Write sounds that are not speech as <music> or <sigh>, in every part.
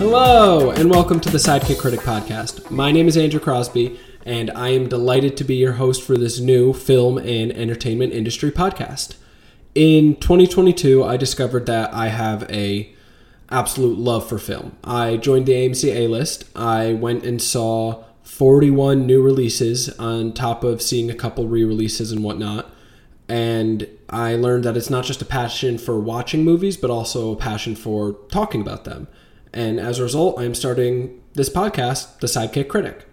Hello, and welcome to the Sidekick Critic Podcast. My name is Andrew Crosby, and I am delighted to be your host for this new film and entertainment industry podcast. In 2022, I discovered that I have a absolute love for film. I joined the AMC A list. I went and saw 41 new releases on top of seeing a couple re releases and whatnot. And I learned that it's not just a passion for watching movies, but also a passion for talking about them. And as a result, I'm starting this podcast, The Sidekick Critic.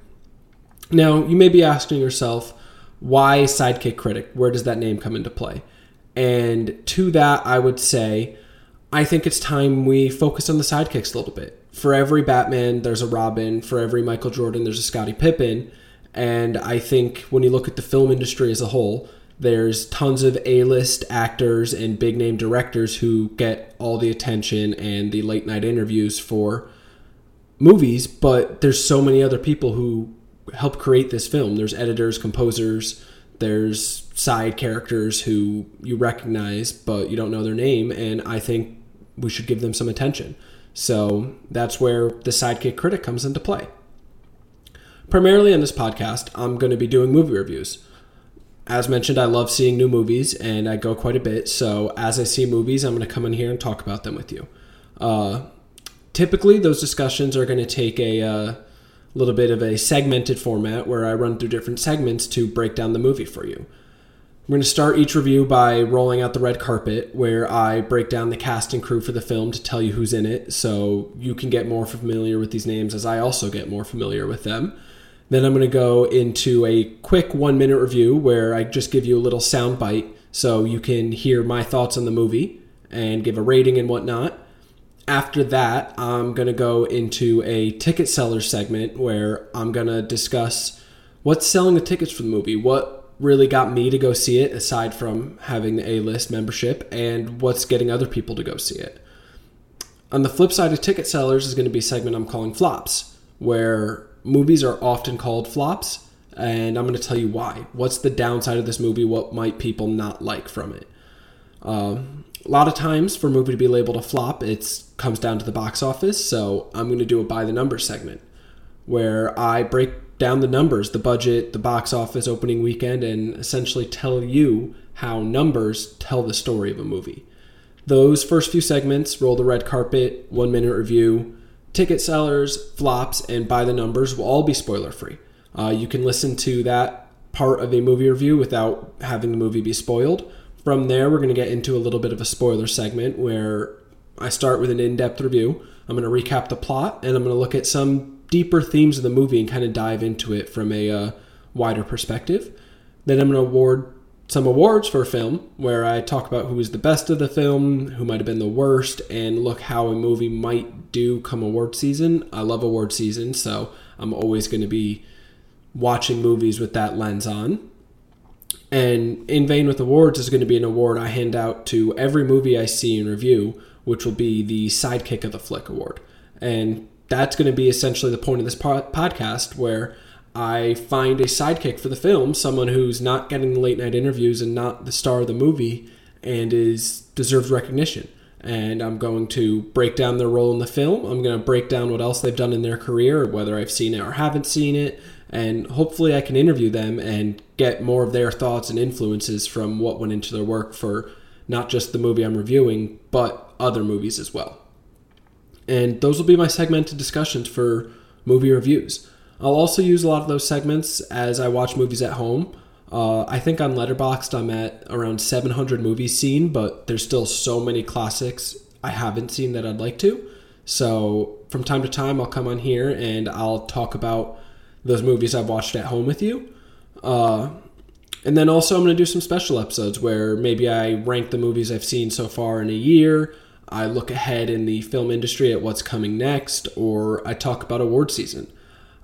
Now, you may be asking yourself, why Sidekick Critic? Where does that name come into play? And to that, I would say, I think it's time we focus on the sidekicks a little bit. For every Batman, there's a Robin. For every Michael Jordan, there's a Scottie Pippen. And I think when you look at the film industry as a whole, there's tons of A-list actors and big name directors who get all the attention and the late night interviews for movies, but there's so many other people who help create this film. There's editors, composers, there's side characters who you recognize but you don't know their name and I think we should give them some attention. So that's where the sidekick critic comes into play. Primarily on this podcast, I'm going to be doing movie reviews as mentioned, I love seeing new movies and I go quite a bit. So as I see movies, I'm going to come in here and talk about them with you. Uh, typically, those discussions are going to take a uh, little bit of a segmented format where I run through different segments to break down the movie for you. I'm going to start each review by rolling out the red carpet, where I break down the cast and crew for the film to tell you who's in it, so you can get more familiar with these names as I also get more familiar with them. Then I'm going to go into a quick one minute review where I just give you a little sound bite so you can hear my thoughts on the movie and give a rating and whatnot. After that, I'm going to go into a ticket seller segment where I'm going to discuss what's selling the tickets for the movie, what really got me to go see it aside from having the A list membership, and what's getting other people to go see it. On the flip side of ticket sellers is going to be a segment I'm calling flops, where movies are often called flops, and I'm going to tell you why. What's the downside of this movie? What might people not like from it? Um, a lot of times, for a movie to be labeled a flop, it comes down to the box office. So I'm going to do a by the numbers segment where I break down the numbers, the budget, the box office opening weekend, and essentially tell you how numbers tell the story of a movie. Those first few segments roll the red carpet, one minute review, ticket sellers, flops, and by the numbers will all be spoiler free. Uh, you can listen to that part of a movie review without having the movie be spoiled. From there, we're going to get into a little bit of a spoiler segment where I start with an in depth review. I'm going to recap the plot and I'm going to look at some deeper themes of the movie and kind of dive into it from a uh, wider perspective. Then I'm going to award some awards for a film where I talk about who was the best of the film, who might have been the worst, and look how a movie might do come award season. I love award season, so I'm always going to be watching movies with that lens on. And In Vain with Awards is going to be an award I hand out to every movie I see and review, which will be the Sidekick of the Flick Award. And that's going to be essentially the point of this podcast where I find a sidekick for the film, someone who's not getting the late night interviews and not the star of the movie and is deserves recognition. And I'm going to break down their role in the film. I'm going to break down what else they've done in their career, whether I've seen it or haven't seen it, and hopefully I can interview them and get more of their thoughts and influences from what went into their work for not just the movie I'm reviewing, but other movies as well. And those will be my segmented discussions for movie reviews. I'll also use a lot of those segments as I watch movies at home. Uh, I think on Letterboxd I'm at around 700 movies seen, but there's still so many classics I haven't seen that I'd like to. So from time to time, I'll come on here and I'll talk about those movies I've watched at home with you. Uh, and then also, I'm going to do some special episodes where maybe I rank the movies I've seen so far in a year. I look ahead in the film industry at what's coming next, or I talk about award season.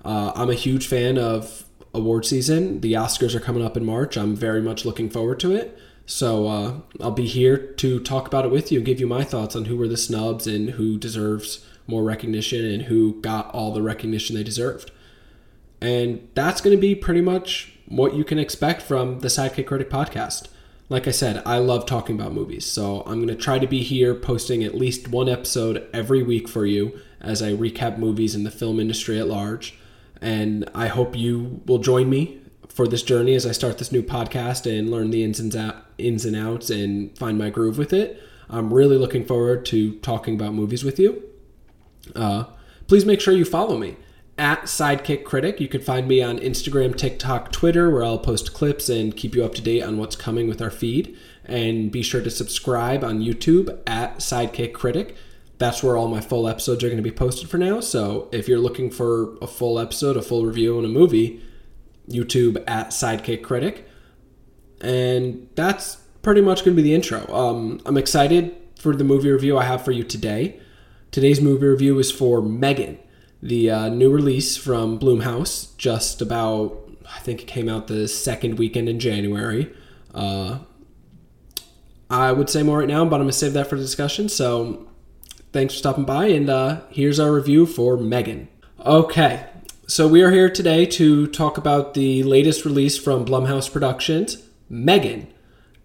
Uh, I'm a huge fan of award season. The Oscars are coming up in March. I'm very much looking forward to it. So uh, I'll be here to talk about it with you and give you my thoughts on who were the snubs and who deserves more recognition and who got all the recognition they deserved. And that's going to be pretty much what you can expect from the Sidekick Critic podcast. Like I said, I love talking about movies, so I'm going to try to be here posting at least one episode every week for you as I recap movies in the film industry at large. And I hope you will join me for this journey as I start this new podcast and learn the ins and, out, ins and outs and find my groove with it. I'm really looking forward to talking about movies with you. Uh, please make sure you follow me at Sidekick Critic. You can find me on Instagram, TikTok, Twitter, where I'll post clips and keep you up to date on what's coming with our feed. And be sure to subscribe on YouTube at Sidekick Critic. That's where all my full episodes are going to be posted for now. So if you're looking for a full episode, a full review on a movie, YouTube at Sidekick Critic. And that's pretty much going to be the intro. Um, I'm excited for the movie review I have for you today. Today's movie review is for Megan the uh, new release from Blumhouse, just about, I think it came out the second weekend in January. Uh, I would say more right now, but I'm going to save that for discussion. So thanks for stopping by, and uh, here's our review for Megan. Okay, so we are here today to talk about the latest release from Blumhouse Productions, Megan,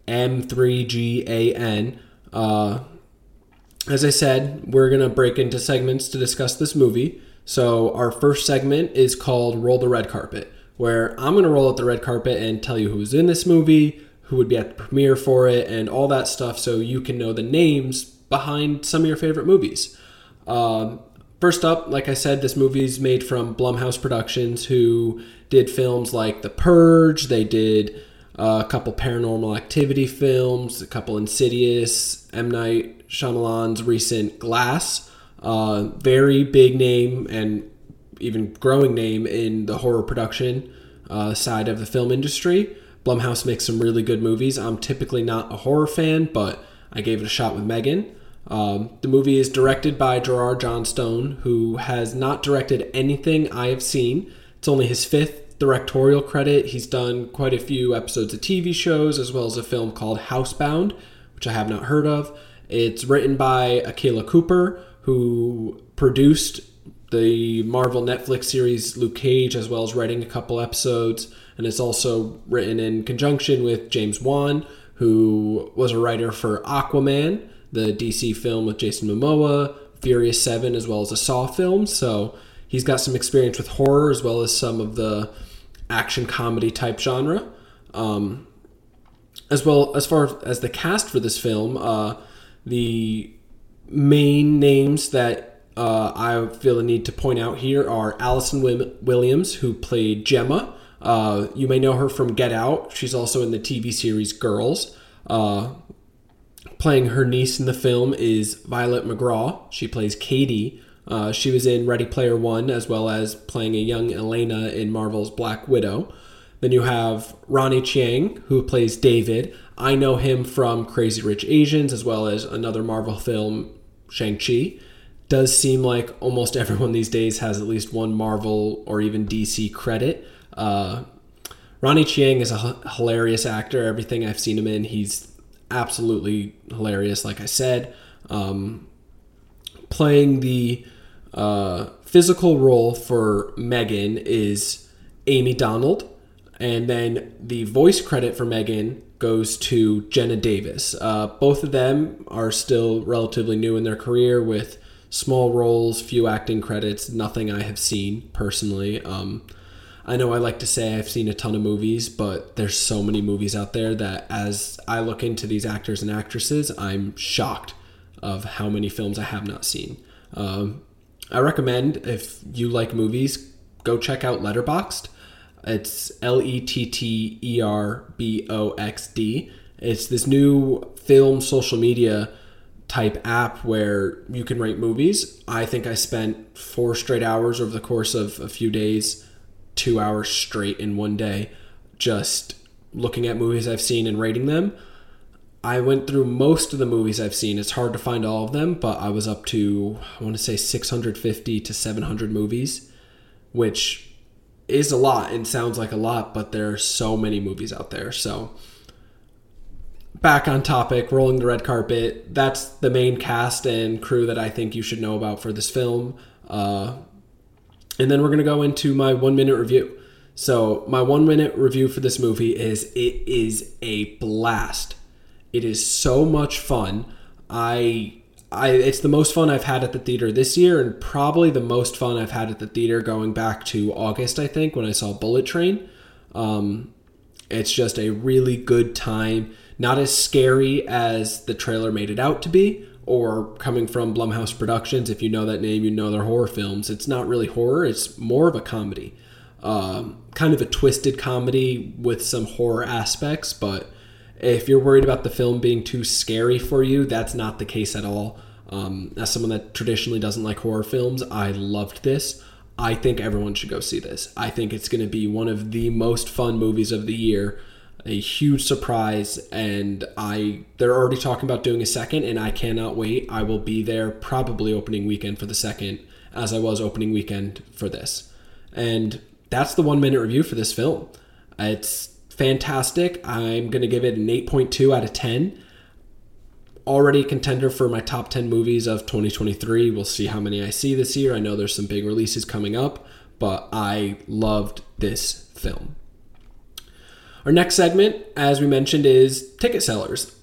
M3GAN. Uh, as I said, we're going to break into segments to discuss this movie. So our first segment is called Roll the Red Carpet, where I'm going to roll out the red carpet and tell you who's in this movie, who would be at the premiere for it, and all that stuff so you can know the names behind some of your favorite movies. Um, first up, like I said, this movie is made from Blumhouse Productions, who did films like The Purge, they did uh, a couple paranormal activity films, a couple Insidious, M. Night Shyamalan's recent Glass. Uh, very big name and even growing name in the horror production uh, side of the film industry. Blumhouse makes some really good movies. I'm typically not a horror fan, but I gave it a shot with Megan. Um, the movie is directed by Gerard Johnstone, who has not directed anything I have seen. It's only his fifth directorial credit. He's done quite a few episodes of TV shows, as well as a film called Housebound, which I have not heard of. It's written by Akela Cooper, who produced the Marvel Netflix series Luke Cage, as well as writing a couple episodes. And it's also written in conjunction with James Wan, who was a writer for Aquaman, the DC film with Jason Momoa, Furious 7, as well as a Saw film. So he's got some experience with horror as well as some of the action comedy type genre. Um, as well as far as the cast for this film, uh, the main names that uh, I feel the need to point out here are Allison Williams, who played Gemma. Uh, you may know her from Get Out. She's also in the TV series Girls. Uh, playing her niece in the film is Violet McGraw. She plays Katie. Uh, she was in Ready Player One as well as playing a young Elena in Marvel's Black Widow. Then you have Ronny Chieng, who plays David. I know him from Crazy Rich Asians as well as another Marvel film, Shang-Chi, does seem like almost <laughs> everyone these days has at least one Marvel or even DC credit. Uh, Ronny Chieng is a h- hilarious actor. Everything I've seen him in, he's absolutely hilarious, like I said. Um, playing the uh, physical role for Megan is Amie Donald. And then the voice credit for Megan goes to Jenna Davis. Uh, both of them are still relatively new in their career with small roles, few acting credits, nothing I have seen personally. Um, I know I like to say I've seen a ton of movies, but there's so many movies out there that as I look into these actors and actresses, I'm shocked of how many films I have not seen. Um, I recommend if you like movies, go check out Letterboxd. It's L E T T E R B O X D. It's this new film social media type app where you can rate movies. I think I spent four straight hours over the course of a few days, two hours straight in one day, just looking at movies I've seen and rating them. I went through most of the movies I've seen. It's hard to find all of them, but I was up to, I want to say 650 to 700 movies, which is a lot and sounds like a lot, but there are so many movies out there. So, back on topic, rolling the red carpet. That's the main cast and crew that I think you should know about for this film. Uh, and then we're going to go into my one minute review. So, my one minute review for this movie is it is a blast. It is so much fun. I I it's the most fun I've had at the theater this year, and probably the most fun I've had at the theater going back to August. I think when I saw Bullet Train. Um, it's just a really good time. Not as scary as the trailer made it out to be, or coming from Blumhouse Productions. If you know that name, you know their horror films. It's not really horror; it's more of a comedy, um, kind of a twisted comedy with some horror aspects, but if you're worried about the film being too scary for you, that's not the case at all. Um, as someone that traditionally doesn't like horror films, I loved this. I think everyone should go see this. I think it's going to be one of the most fun movies of the year. A huge surprise, and I they're already talking about doing a second, and I cannot wait. I will be there probably opening weekend for the second, as I was opening weekend for this. And that's the one minute review for this film. It's fantastic. I'm going to give it an 8.2 out of 10. Already a contender for my top 10 movies of 2023. We'll see how many I see this year. I know there's some big releases coming up, but I loved this film. Our next segment, as we mentioned, is ticket sellers.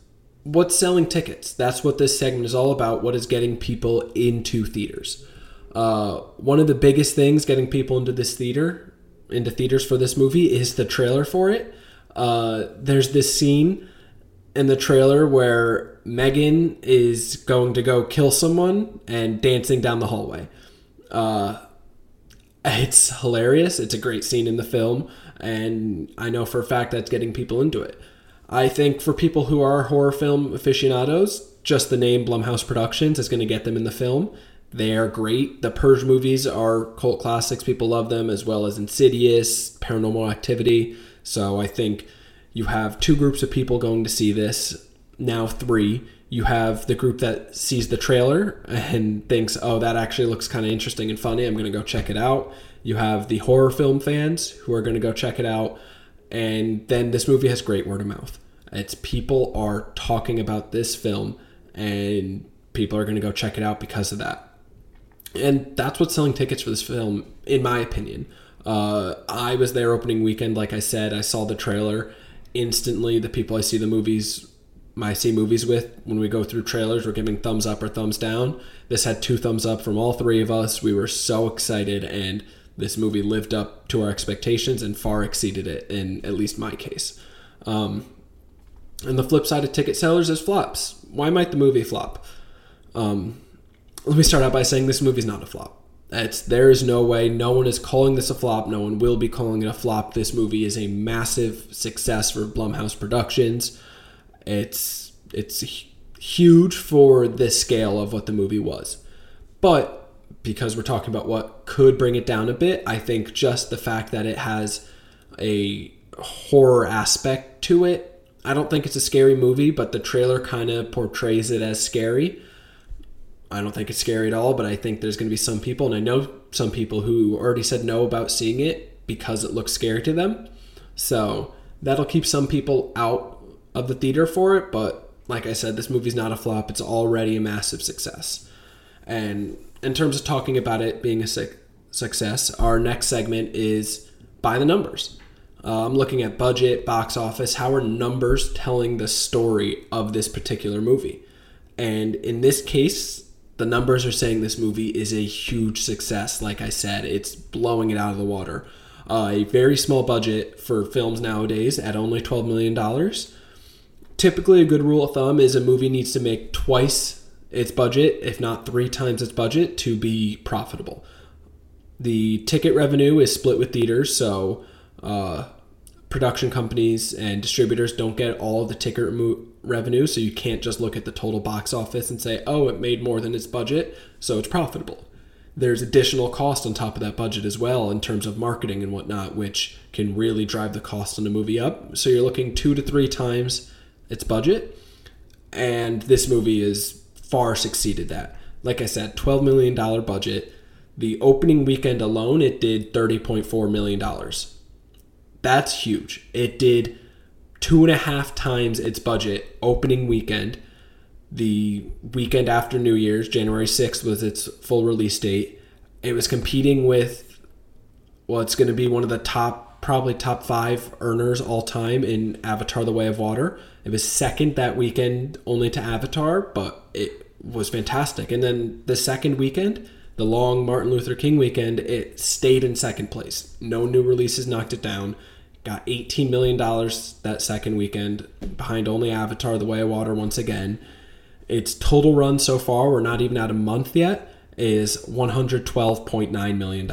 What's selling tickets? That's what this segment is all about. What is getting people into theaters? Uh, one of the biggest things getting people into this theater, into theaters for this movie, is the trailer for it. Uh, there's this scene in the trailer where Megan is going to go kill someone and dancing down the hallway. Uh, <laughs> it's hilarious. It's a great scene in the film, and I know for a fact that's getting people into it. I think for people who are horror film aficionados, just the name Blumhouse Productions is going to get them in the film. They are great. The Purge movies are cult classics. People love them, as well as Insidious, Paranormal Activity. So I think you have two groups of people going to see this, now three. You have the group that sees the trailer and thinks, oh, that actually looks kind of interesting and funny. I'm going to go check it out. You have the horror film fans who are going to go check it out. And then this movie has great word of mouth. It's people are talking about this film and people are going to go check it out because of that. And that's what's selling tickets for this film, in my opinion. Uh, I was there opening weekend, like I said. I saw the trailer instantly. The people I see the movies, I see movies with, when we go through trailers, we're giving thumbs up or thumbs down. This had two thumbs up from all three of us. We were so excited, and this movie lived up to our expectations and far exceeded it, in at least my case. Um, and the flip side of ticket sellers is flops. Why might the movie flop? Um, let me start out by saying this movie's not a flop. It's there is no way. No one is calling this a flop. No one will be calling it a flop. This movie is a massive success for Blumhouse Productions. It's it's huge for the scale of what the movie was. But because we're talking about what could bring it down a bit, I think just the fact that it has a horror aspect to it. I don't think it's a scary movie, but the trailer kind of portrays it as scary. I don't think it's scary at all, but I think there's going to be some people, and I know some people who already said no about seeing it because it looks scary to them. So that'll keep some people out of the theater for it, but like I said, this movie's not a flop. It's already a massive success. And in terms of talking about it being a success, our next segment is by the numbers. Uh, I'm looking at budget, box office. How are numbers telling the story of this particular movie? And in this case, the numbers are saying this movie is a huge success. Like I said, it's blowing it out of the water. Uh, a very small budget for films nowadays at only $12 million. Typically, a good rule of thumb is a movie needs to make twice its budget, if not three times its budget, to be profitable. The ticket revenue is split with theaters, so uh, production companies and distributors don't get all of the ticket revenue, so you can't just look at the total box office and say, oh, it made more than its budget, so it's profitable. There's additional cost on top of that budget as well in terms of marketing and whatnot, which can really drive the cost on a movie up. So you're looking two to three times its budget, and this movie is far succeeded that. Like I said, $12 million budget. The opening weekend alone, it did $30.4 million that's huge. It did two and a half times its budget opening weekend. The weekend after New Year's, January 6th, was its full release date. It was competing with, well, it's going to be one of the top, probably top five earners all time in Avatar The Way of Water. It was second that weekend only to Avatar, but it was fantastic. And then the second weekend, the long Martin Luther King weekend, it stayed in second place. No new releases knocked it down. Got $18 million that second weekend, behind only Avatar The Way of Water once again. Its total run so far, we're not even at a month yet, is $112.9 million.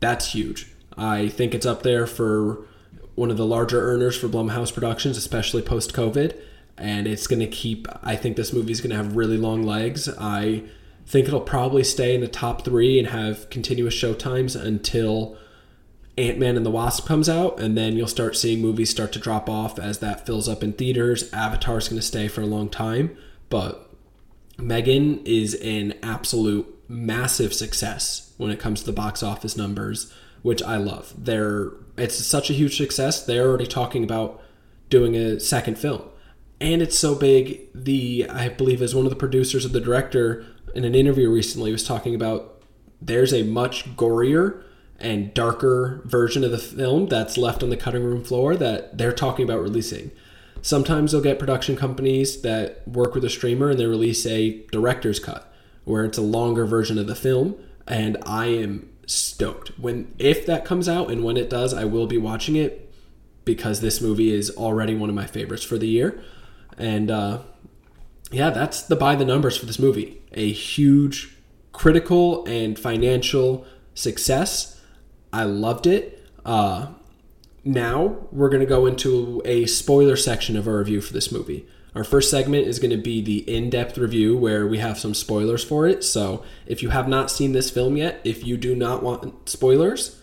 That's huge. I think it's up there for one of the larger earners for Blumhouse Productions, especially post COVID. And it's going to keep, I think this movie is going to have really long legs. I think it'll probably stay in the top three and have continuous show times until Ant Man and the Wasp comes out. And then you'll start seeing movies start to drop off as that fills up in theaters. Avatar's going to stay for a long time. But Megan is an absolute massive success when it comes to the box office numbers, which I love. They're it's such a huge success. They're already talking about doing a second film. And it's so big, the I believe as one of the producers of the director in an interview recently was talking about there's a much gorier and darker version of the film that's left on the cutting room floor that they're talking about releasing. Sometimes they'll get production companies that work with a streamer and they release a director's cut where it's a longer version of the film and I am stoked. When if that comes out and when it does, I will be watching it because this movie is already one of my favorites for the year. And uh, yeah, that's the by the numbers for this movie. A huge critical and financial success. I loved it. Uh, now we're going to go into a spoiler section of our review for this movie. Our first segment is going to be the in depth review where we have some spoilers for it. So if you have not seen this film yet, if you do not want spoilers,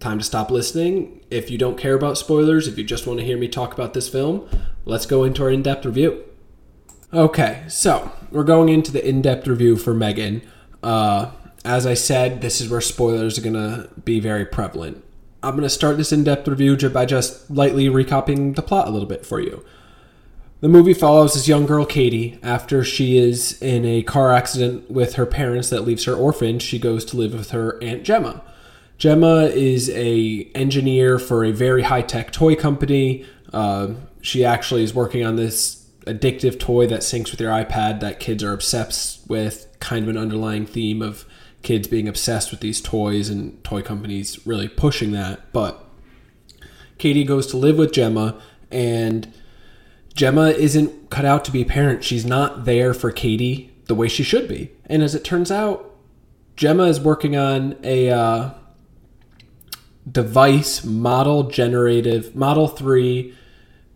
time to stop listening. If you don't care about spoilers, if you just want to hear me talk about this film, let's go into our in depth review. Okay, so we're going into the in depth review for Megan. Uh, as I said, this is where spoilers are going to be very prevalent. I'm going to start this in depth review by just lightly recopying the plot a little bit for you. The movie follows this young girl, Katie. After she is in a car accident with her parents that leaves her orphaned, she goes to live with her aunt Gemma. Gemma is a engineer for a very high tech toy company. Uh, she actually is working on this addictive toy that syncs with your iPad that kids are obsessed with. Kind of an underlying theme of kids being obsessed with these toys and toy companies really pushing that. But Katie goes to live with Gemma and Gemma isn't cut out to be a parent. She's not there for Katie the way she should be. And as it turns out, Gemma is working on a uh, device model generative model 3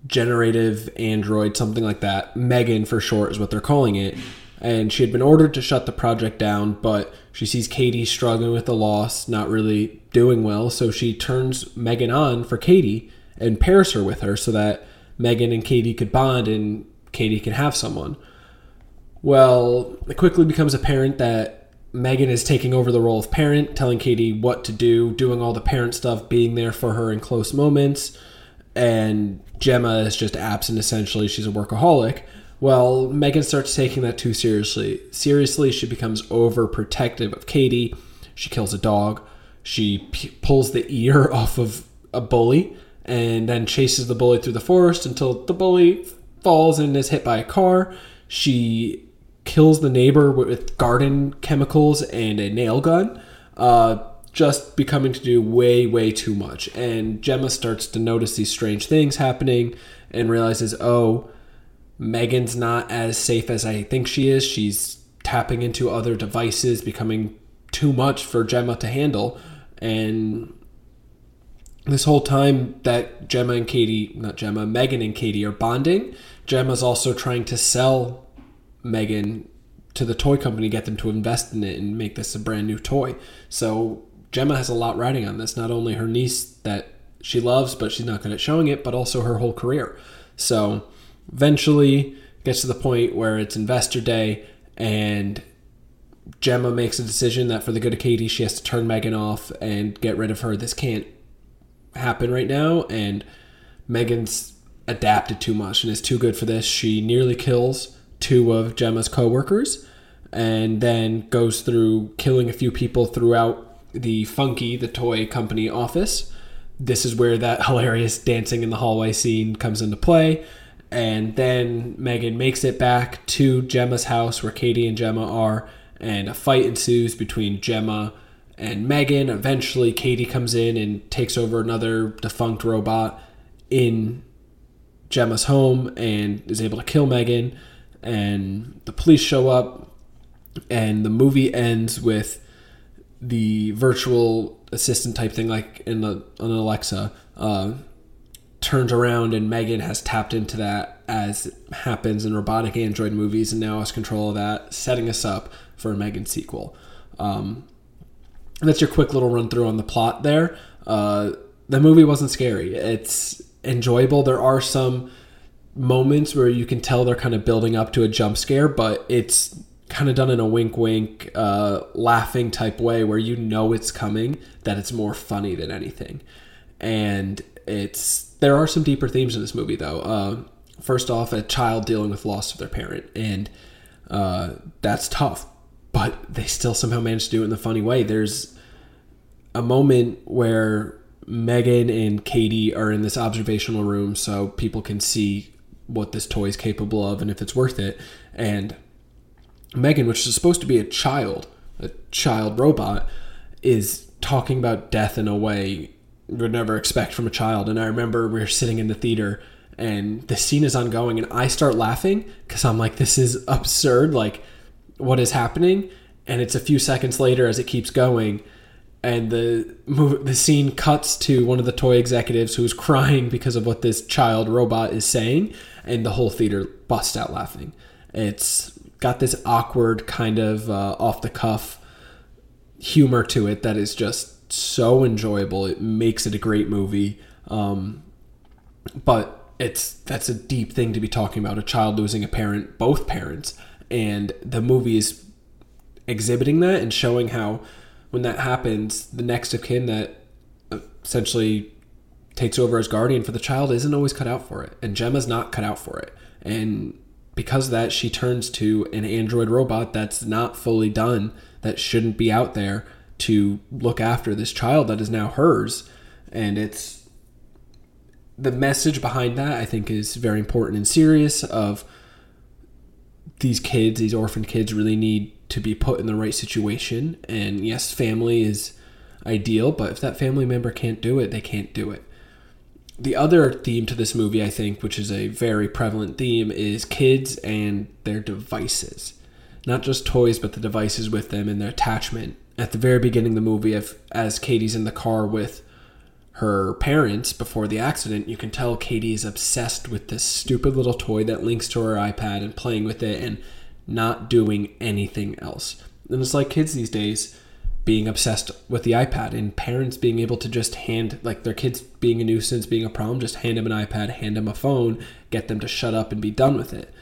generative android something like that megan for short is what they're calling it and she had been ordered to shut the project down but she sees katie struggling with the loss not really doing well so she turns megan on for katie and pairs her with her so that Megan and Katie could bond and Katie can have someone. Well, it quickly becomes apparent that Megan is taking over the role of parent, telling Katie what to do, doing all the parent stuff, being there for her in close moments, and Gemma is just absent essentially. She's a workaholic. Well, Megan starts taking that too seriously. Seriously, she becomes overprotective of Katie. She kills a dog. She p- pulls the ear <laughs> off of a bully and then chases the bully through the forest until the bully falls and is hit by a car. She kills the neighbor with garden chemicals and a nail gun, uh, just becoming to do way, way too much. And Gemma starts to notice these strange things happening and realizes, oh, Megan's not as safe as I think she is. She's tapping into other devices, becoming too much for Gemma to handle. And this whole time that Gemma and Katie, not Gemma, Megan and Katie are bonding, Gemma's also trying to sell Megan to the toy company, get them to invest in it and make this a brand new toy. So Gemma has a lot riding on this. Not only her niece that she loves, but she's not good at showing it, but also her whole career. So eventually gets to the point where it's investor day and Gemma makes a decision that for the good of Katie, she has to turn Megan off and get rid of her. This can't happen right now, and Megan's adapted too much and is too good for this. She nearly kills two of Gemma's coworkers and then goes through killing a few people throughout the Funki, the toy company office. This is where that <laughs> hilarious dancing in the hallway scene comes into play. and then Megan makes it back to Gemma's house where Katie and Gemma are, and a fight ensues between Gemma and Megan. Eventually, Katie comes in and takes over another defunct robot in Gemma's home and is able to kill Megan. And the police show up, and the movie ends with the virtual assistant type thing, like in the, on Alexa, uh, turns around and Megan has tapped into that as happens in robotic android movies and now has control of that, setting us up for a Megan sequel. Um, that's your quick little run through on the plot there. Uh, the movie wasn't scary. It's enjoyable. There are some moments where you can tell they're kind of building up to a jump scare, but it's kind of done in a wink wink, uh, laughing type way where you know it's coming, that it's more funny than anything. And it's there are some deeper themes in this movie though. Uh, first off, a child dealing with loss of their parent, and uh, that's tough. But they still somehow manage to do it in a funny way. There's a moment where Megan and Katie are in this observational room so people can see what this toy is capable of and if it's worth it. And Megan, which is supposed to be a child, a child robot, is talking about death in a way you would never expect from a child. And I remember we were sitting in the theater and the scene is ongoing and I start laughing because I'm like, this is absurd. Like, what is happening? And it's a few seconds later as it keeps going. And the the scene cuts to one of the toy executives who's crying because of what this child robot is saying, and the whole theater busts out laughing. It's got this awkward kind of uh, off the cuff humor to it that is just so enjoyable. It makes it a great movie. Um, but it's that's a deep thing to be talking about a child losing a parent, both parents, and the movie is exhibiting that and showing how when that happens, the next of kin that essentially takes over as guardian for the child isn't always cut out for it, and Gemma's not cut out for it, and because of that, she turns to an android robot that's not fully done, that shouldn't be out there, to look after this child that is now hers. And it's the message behind that i think is very important and serious of these kids these orphan kids really need to be put in the right situation. And yes family is ideal but if that family member can't do it they can't do it. The other theme to this movie i think which is a very prevalent theme is kids and their devices. Not just toys but the devices with them and their attachment. At the very beginning of the movie, if as Katie's in the car with her parents before the accident, you can tell Katie is obsessed with this stupid little toy that links to her iPad and playing with it and not doing anything else. And it's like kids these days being obsessed with the iPad and parents being able to just hand like their kids being a nuisance, being a problem, just hand them an iPad, hand them a phone, get them to shut up and be done with it.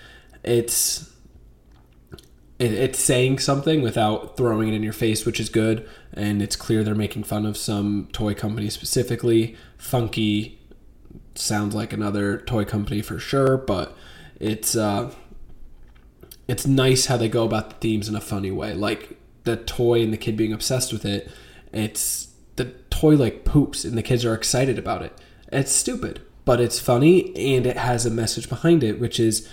It's it's saying something without throwing it in your face, which is good. And it's clear they're making fun of some toy company specifically. Funki sounds like another toy company for sure, but it's uh, it's nice how they go about the themes in a funny way. Like the toy and the kid being obsessed with it. It's the toy like poops and the kids are excited about it. It's stupid, but it's funny and it has a message behind it, which is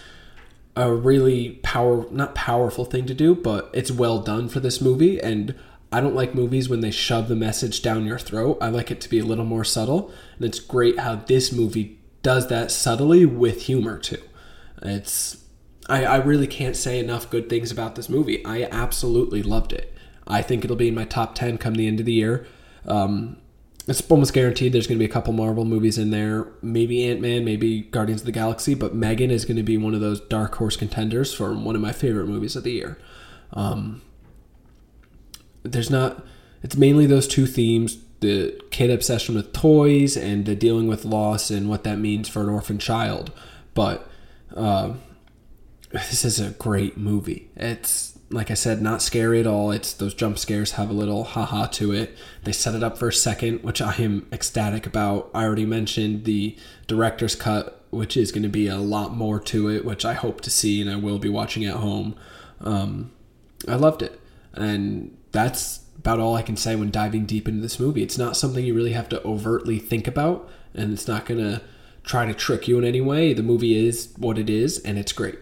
a really power not powerful thing to do, but it's well done for this movie and I don't like movies when they shove the message down your throat. I like it to be a little more subtle, and it's great how this movie does that subtly with humor too. It's I, I really can't say enough good things about this movie. I absolutely loved it. I think it'll be in my top ten come the end of the year. Um, it's almost guaranteed there's going to be a couple Marvel movies in there. Maybe Ant Man, maybe Guardians of the Galaxy, but Megan is going to be one of those dark horse contenders for one of my favorite movies of the year. Um, there's not, it's mainly those two themes the kid obsession with toys and the dealing with loss and what that means for an orphan child. But uh, this is a great movie. It's like I said, not scary at all. It's those jump scares have a little haha to it. They set it up for a second, which I am ecstatic about. I already mentioned the director's cut, which is going to be a lot more to it, which I hope to see and I will be watching at home. Um, I loved it. And that's about all I can say when diving deep into this movie. It's not something you really have to overtly think about, and it's not going to try to trick you in any way. The movie is what it is, and it's great.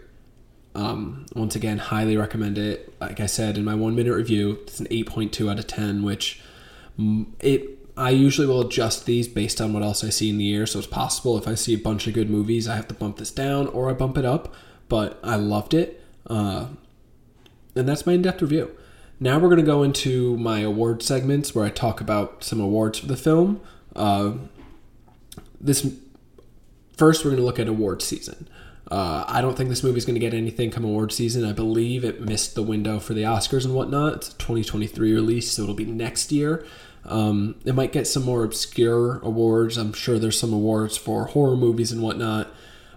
Um, once again, highly recommend it. Like I said in my one minute review, it's an 8.2 out of 10, which it I usually will adjust these based on what else I see in the year. So it's possible if I see a bunch of good movies, I have to bump this down or I bump it up. But I loved it. Uh, and that's my in depth review. Now we're going to go into my award segments where I talk about some awards for the film. Uh, this first, we're going to look at award season. Uh, I don't think this movie is going to get anything come award season. I believe it missed the window for the Oscars and whatnot. It's a 2023 release, so it'll be next year. Um, it might get some more obscure awards. I'm sure there's some awards for horror movies and whatnot.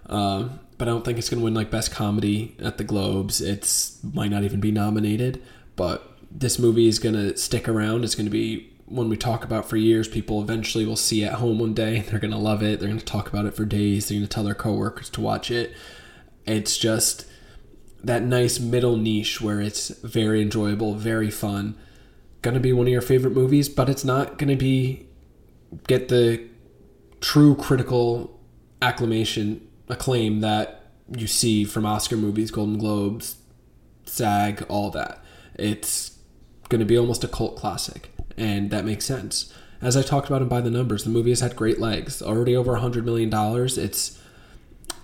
Uh, but I don't think it's going to win like best comedy at the Globes. It's might not even be nominated. But this movie is going to stick around. It's going to be one we talk about for years. People eventually will see at home one day. They're going to love it. They're going to talk about it for days. They're going to tell their coworkers to watch it. It's just that nice middle niche where it's very enjoyable, very fun. Going to be one of your favorite movies, but it's not going to be get the true critical acclamation acclaim that you see from Oscar movies, Golden Globes, SAG, all that. It's going to be almost a cult classic, and that makes sense. As I talked about in By the Numbers, the movie has had great legs. Already over $100 million. It's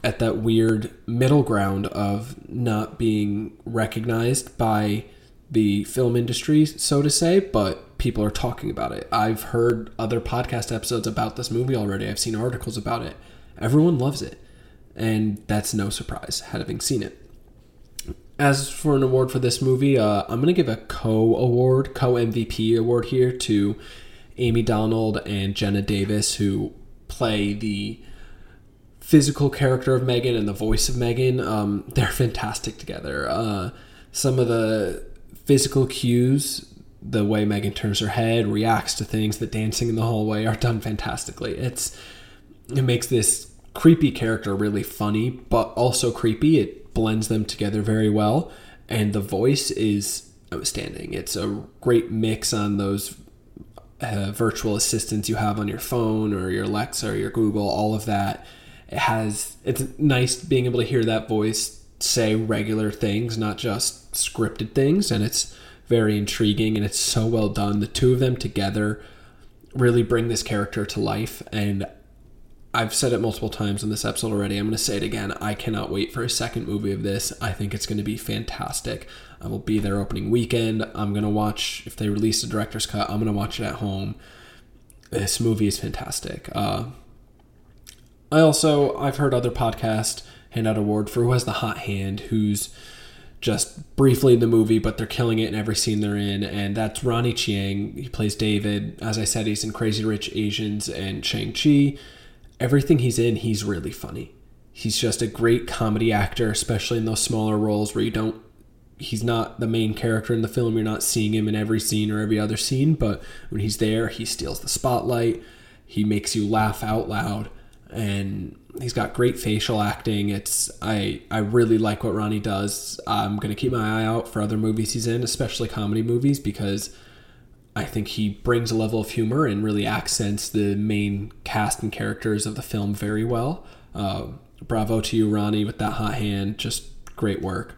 at that weird middle ground of not being recognized by the film industry, so to say, but people are talking about it. I've heard other podcast episodes about this movie already. I've seen articles about it. Everyone loves it, and that's no surprise, having seen it as for an award for this movie, uh, I'm going to give a co award, co MVP award here to Amie Donald and Jenna Davis, who play the physical character of Megan and the voice of Megan. Um, they're <laughs> fantastic together. Uh, some of the physical cues, the way Megan turns her head, reacts to things, the dancing in the hallway are done fantastically. It's it makes this creepy character really funny, but also creepy. It blends them together very well, and the voice is outstanding. It's a great mix on those uh, virtual assistants you have on your phone or your Alexa or your Google, all of that. It has it's nice being able to hear that voice say regular things, not just scripted things, and it's very intriguing and it's so well done. The two of them together really bring this character to life, and I've said it multiple times in this episode already. I'm going to say it again. I cannot wait for a second movie of this. I think it's going to be fantastic. I will be there opening weekend. I'm going to watch, if they release a director's cut, I'm going to watch it at home. This movie is fantastic. Uh, I also, I've heard other podcasts hand out award for who has the hot hand, who's just briefly in the movie, but they're killing it in every scene they're in. And that's Ronny Chieng. He plays David. As I said, he's in Crazy Rich Asians and Shang-Chi everything he's in, he's really funny. He's just a great comedy actor, especially in those smaller roles where you don't he's not the main character in the film. You're not seeing him in every scene or every other scene, but when he's there, he steals the spotlight. He makes you laugh out loud and he's got great facial acting. It's I I really like what Ronny does. I'm going to keep my eye out for other movies he's in, especially comedy movies because I think he brings a level of humor and really accents the main cast and characters of the film very well. Uh, bravo to you, Ronny, with that hot hand. Just great work.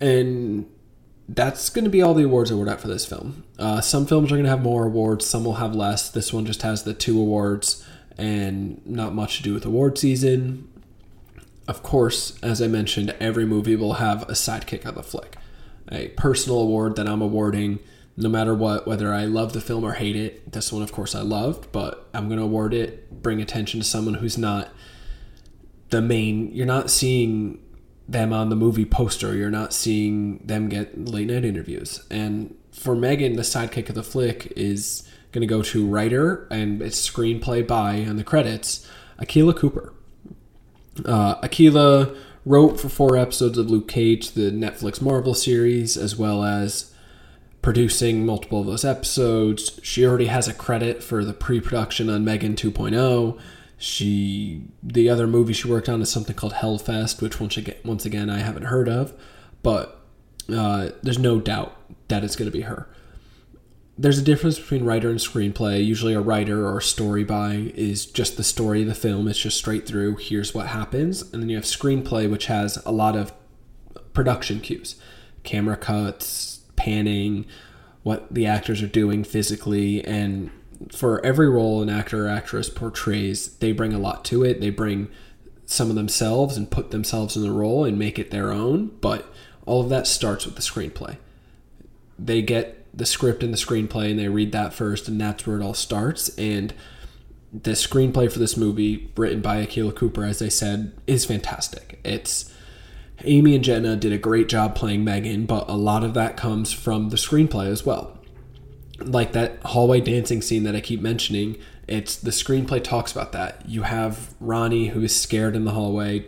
And that's going to be all the awards we're at for this film. Uh, some films are going to have more awards, some will have less. This one just has the two awards and not much to do with award season. Of course, as I mentioned, every movie will have a sidekick of the flick, a personal award that I'm awarding no matter what, whether I love the film or hate it. This one, of course, I loved, but I'm going to award it, bring attention to someone who's not the main. You're not seeing them on the movie poster. You're not seeing them get late night interviews. And for Megan, the sidekick of the flick is going to go to writer and it's screenplay by on the credits, Akela Cooper. Uh, Akela wrote for four episodes of Luke Cage, the Netflix Marvel series, as well as producing multiple of those episodes. She already has a credit for the pre-production on Megan 2.0. She the other movie she worked on is something called Hell Fest, which once again, once again I haven't heard of, but uh, there's no doubt that it's going to be her. there's a difference between writer and screenplay. Usually, a writer or story by is just the story of the film. It's just straight through. Here's what happens, and then you have screenplay, which has a lot of production cues, camera cuts, panning, what the actors are doing physically, and for every role an actor or actress portrays, they bring a lot to it. They bring some of themselves and put themselves in the role and make it their own. But all of that starts with the screenplay. They get the script and the screenplay and they read that first, and that's where it all starts. And the screenplay for this movie, written by Akela Cooper, as I said, is fantastic. It's Amie and Jenna did a great job playing Megan, but a lot of that comes from the screenplay as well. Like that hallway dancing scene that I keep mentioning, it's the screenplay talks about that. You have Ronny who is scared in the hallway,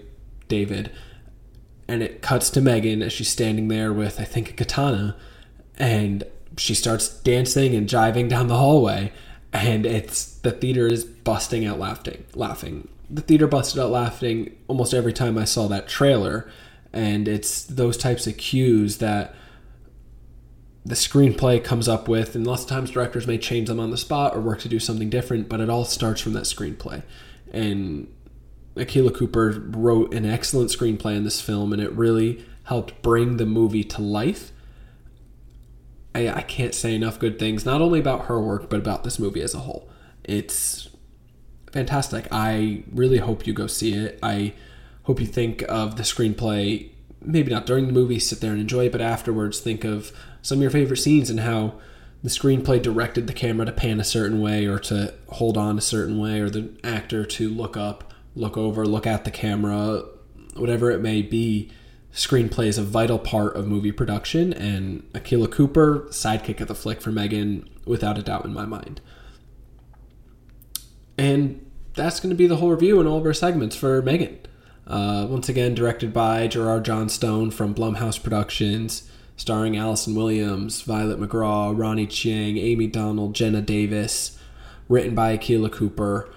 David, and it cuts to Megan as she's standing there with I think a katana, and she starts dancing and jiving down the hallway and it's the theater is busting out laughing laughing the theater busted out laughing almost every time i saw that trailer and it's those types of cues that the screenplay comes up with and lots of times directors may change them on the spot or work to do something different but it all starts from that screenplay and Akela Cooper wrote an excellent screenplay in this film and it really helped bring the movie to life I, I can't say enough good things, not only about her work, but about this movie as a whole. It's fantastic. I really hope you go see it. I hope you think of the screenplay, maybe not during the movie, sit there and enjoy it, but afterwards think of some of your favorite scenes and how the screenplay directed the camera to pan a certain way or to hold on a certain way or the actor to look up, look over, look at the camera, whatever it may be screenplay is a vital part of movie production, and Akela Cooper, sidekick of the flick for Megan, without a doubt in my mind. And that's going to be the whole review and all of our segments for Megan. Uh, once again, directed by Gerard Johnstone from Blumhouse Productions, starring Allison Williams, Violet McGraw, Ronny Chieng, Amie Donald, Jenna Davis, written by Akela Cooper.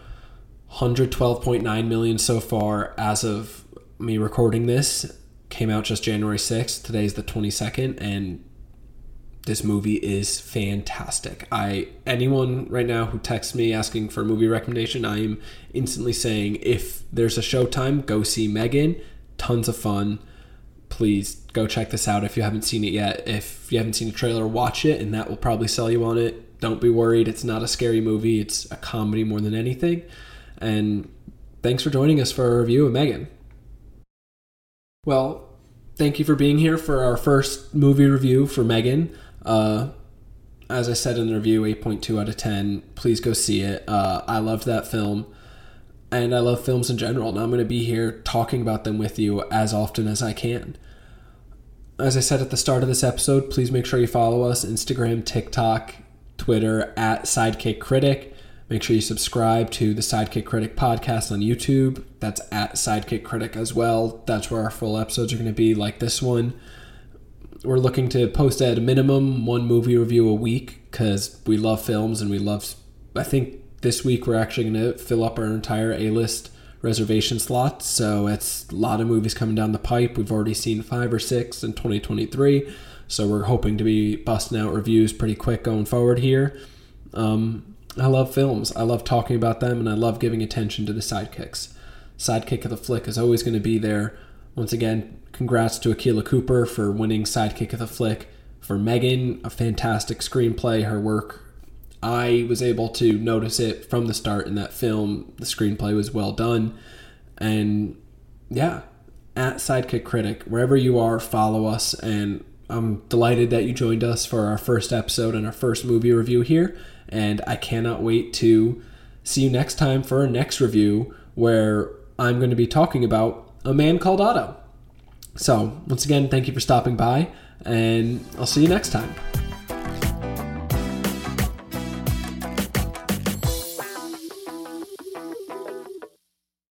112.9 million so far as of me recording this came out just January 6th. Today's the 22nd, and this movie is fantastic. I anyone right now who texts me asking for a movie recommendation, I am instantly saying if there's a showtime, go see Megan. Tons of fun. Please go check this out if you haven't seen it yet. If you haven't seen the trailer, watch it, and that will probably sell you on it. Don't be worried. It's not a scary movie. It's a comedy more than anything. And thanks for joining us for a review of Megan. Well, thank you for being here for our first movie review for Megan. Uh, as I said in the review, 8.2 out of 10. Please go see it. Uh, I loved that film, and I love films in general, and I'm going to be here talking about them with you as often as I can. As I said at the start of this episode, please make sure you follow us Instagram, TikTok, Twitter at Sidekick Critic. Make sure you subscribe to the Sidekick Critic podcast on YouTube. That's at Sidekick Critic as well. That's where our full episodes are going to be, like this one. We're looking to post at a minimum one movie review a week because we love films and we love. I think this week we're actually going to fill up our entire A list reservation slots. So it's a lot of movies coming down the pipe. We've already seen five or six in 2023. So we're hoping to be busting out reviews pretty quick going forward here. Um, I love films. I love talking about them, and I love giving attention to the sidekicks. Sidekick of the Flick is always going to be there. Once again, congrats to Akela Cooper for winning Sidekick of the Flick. For Megan, a fantastic screenplay. Her work, I was able to notice it from the start in that film. The screenplay was well done. And yeah, at Sidekick Critic, wherever you are, follow us. And I'm delighted that you joined us for our first episode and our first movie review here. And I cannot wait to see you next time for our next review where I'm going to be talking about A Man Called Otto. So, once again, thank you for stopping by, and I'll see you next time.